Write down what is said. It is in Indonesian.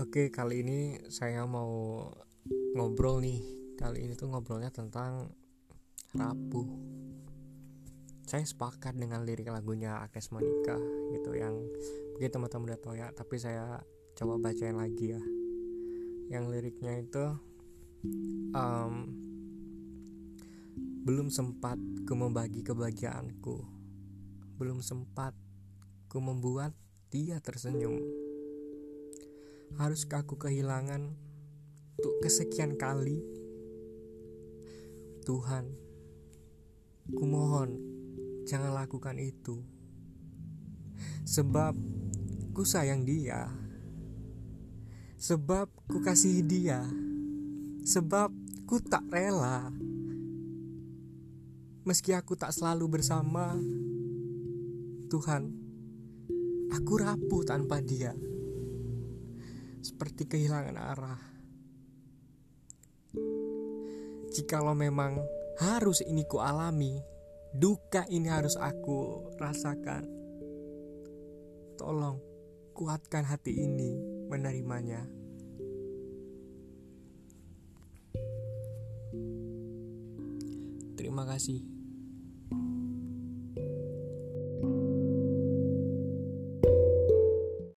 Oke, kali ini saya mau ngobrol nih. Kali ini tuh ngobrolnya tentang rapuh. Saya sepakat dengan lirik lagunya Agnes Monica gitu yang mungkin teman-teman udah tahu ya, tapi saya coba bacain lagi ya. Yang liriknya itu um, belum sempat ku membagi kebahagiaanku. Belum sempat ku membuat dia tersenyum Haruskah aku kehilangan untuk kesekian kali? Tuhan, kumohon jangan lakukan itu. Sebab ku sayang dia. Sebab ku kasih dia. Sebab ku tak rela. Meski aku tak selalu bersama, Tuhan, aku rapuh tanpa dia seperti kehilangan arah. Jikalau memang harus ini ku alami, duka ini harus aku rasakan. Tolong kuatkan hati ini menerimanya. Terima kasih.